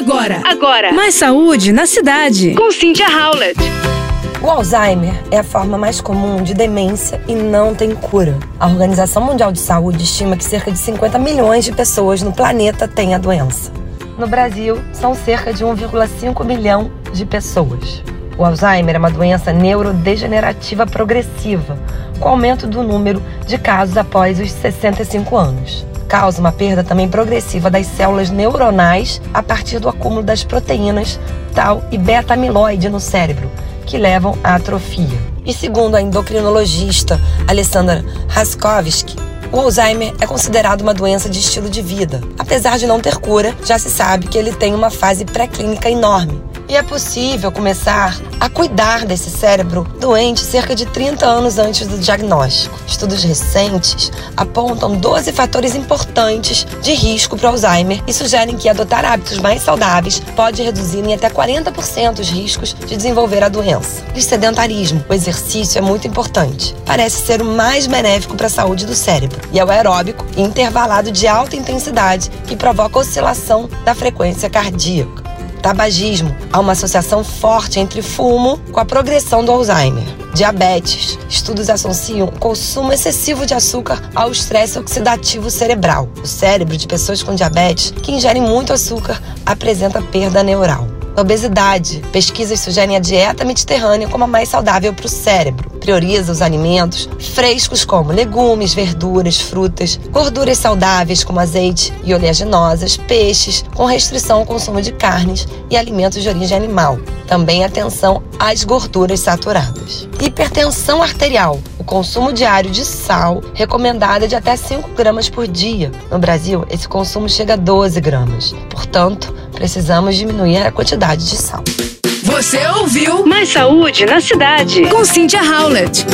Agora, agora. Mais saúde na cidade. Com Cynthia Howlett. O Alzheimer é a forma mais comum de demência e não tem cura. A Organização Mundial de Saúde estima que cerca de 50 milhões de pessoas no planeta têm a doença. No Brasil, são cerca de 1,5 milhão de pessoas. O Alzheimer é uma doença neurodegenerativa progressiva, com aumento do número de casos após os 65 anos causa uma perda também progressiva das células neuronais a partir do acúmulo das proteínas tal e beta-amiloide no cérebro, que levam à atrofia. E segundo a endocrinologista Alessandra Raskovsky, o Alzheimer é considerado uma doença de estilo de vida. Apesar de não ter cura, já se sabe que ele tem uma fase pré-clínica enorme e é possível começar a cuidar desse cérebro doente cerca de 30 anos antes do diagnóstico. Estudos recentes apontam 12 fatores importantes de risco para Alzheimer e sugerem que adotar hábitos mais saudáveis pode reduzir em até 40% os riscos de desenvolver a doença. E sedentarismo, o exercício é muito importante. Parece ser o mais benéfico para a saúde do cérebro e é o aeróbico intervalado de alta intensidade que provoca oscilação da frequência cardíaca tabagismo. Há uma associação forte entre fumo com a progressão do Alzheimer. Diabetes. Estudos associam consumo excessivo de açúcar ao estresse oxidativo cerebral. O cérebro de pessoas com diabetes que ingerem muito açúcar apresenta perda neural. Obesidade. Pesquisas sugerem a dieta mediterrânea como a mais saudável para o cérebro. Prioriza os alimentos frescos como legumes, verduras, frutas, gorduras saudáveis como azeite e oleaginosas, peixes, com restrição ao consumo de carnes e alimentos de origem animal. Também atenção às gorduras saturadas. Hipertensão arterial. Consumo diário de sal recomendado é de até 5 gramas por dia. No Brasil, esse consumo chega a 12 gramas. Portanto, precisamos diminuir a quantidade de sal. Você ouviu Mais Saúde na Cidade. Com Cynthia Howlett.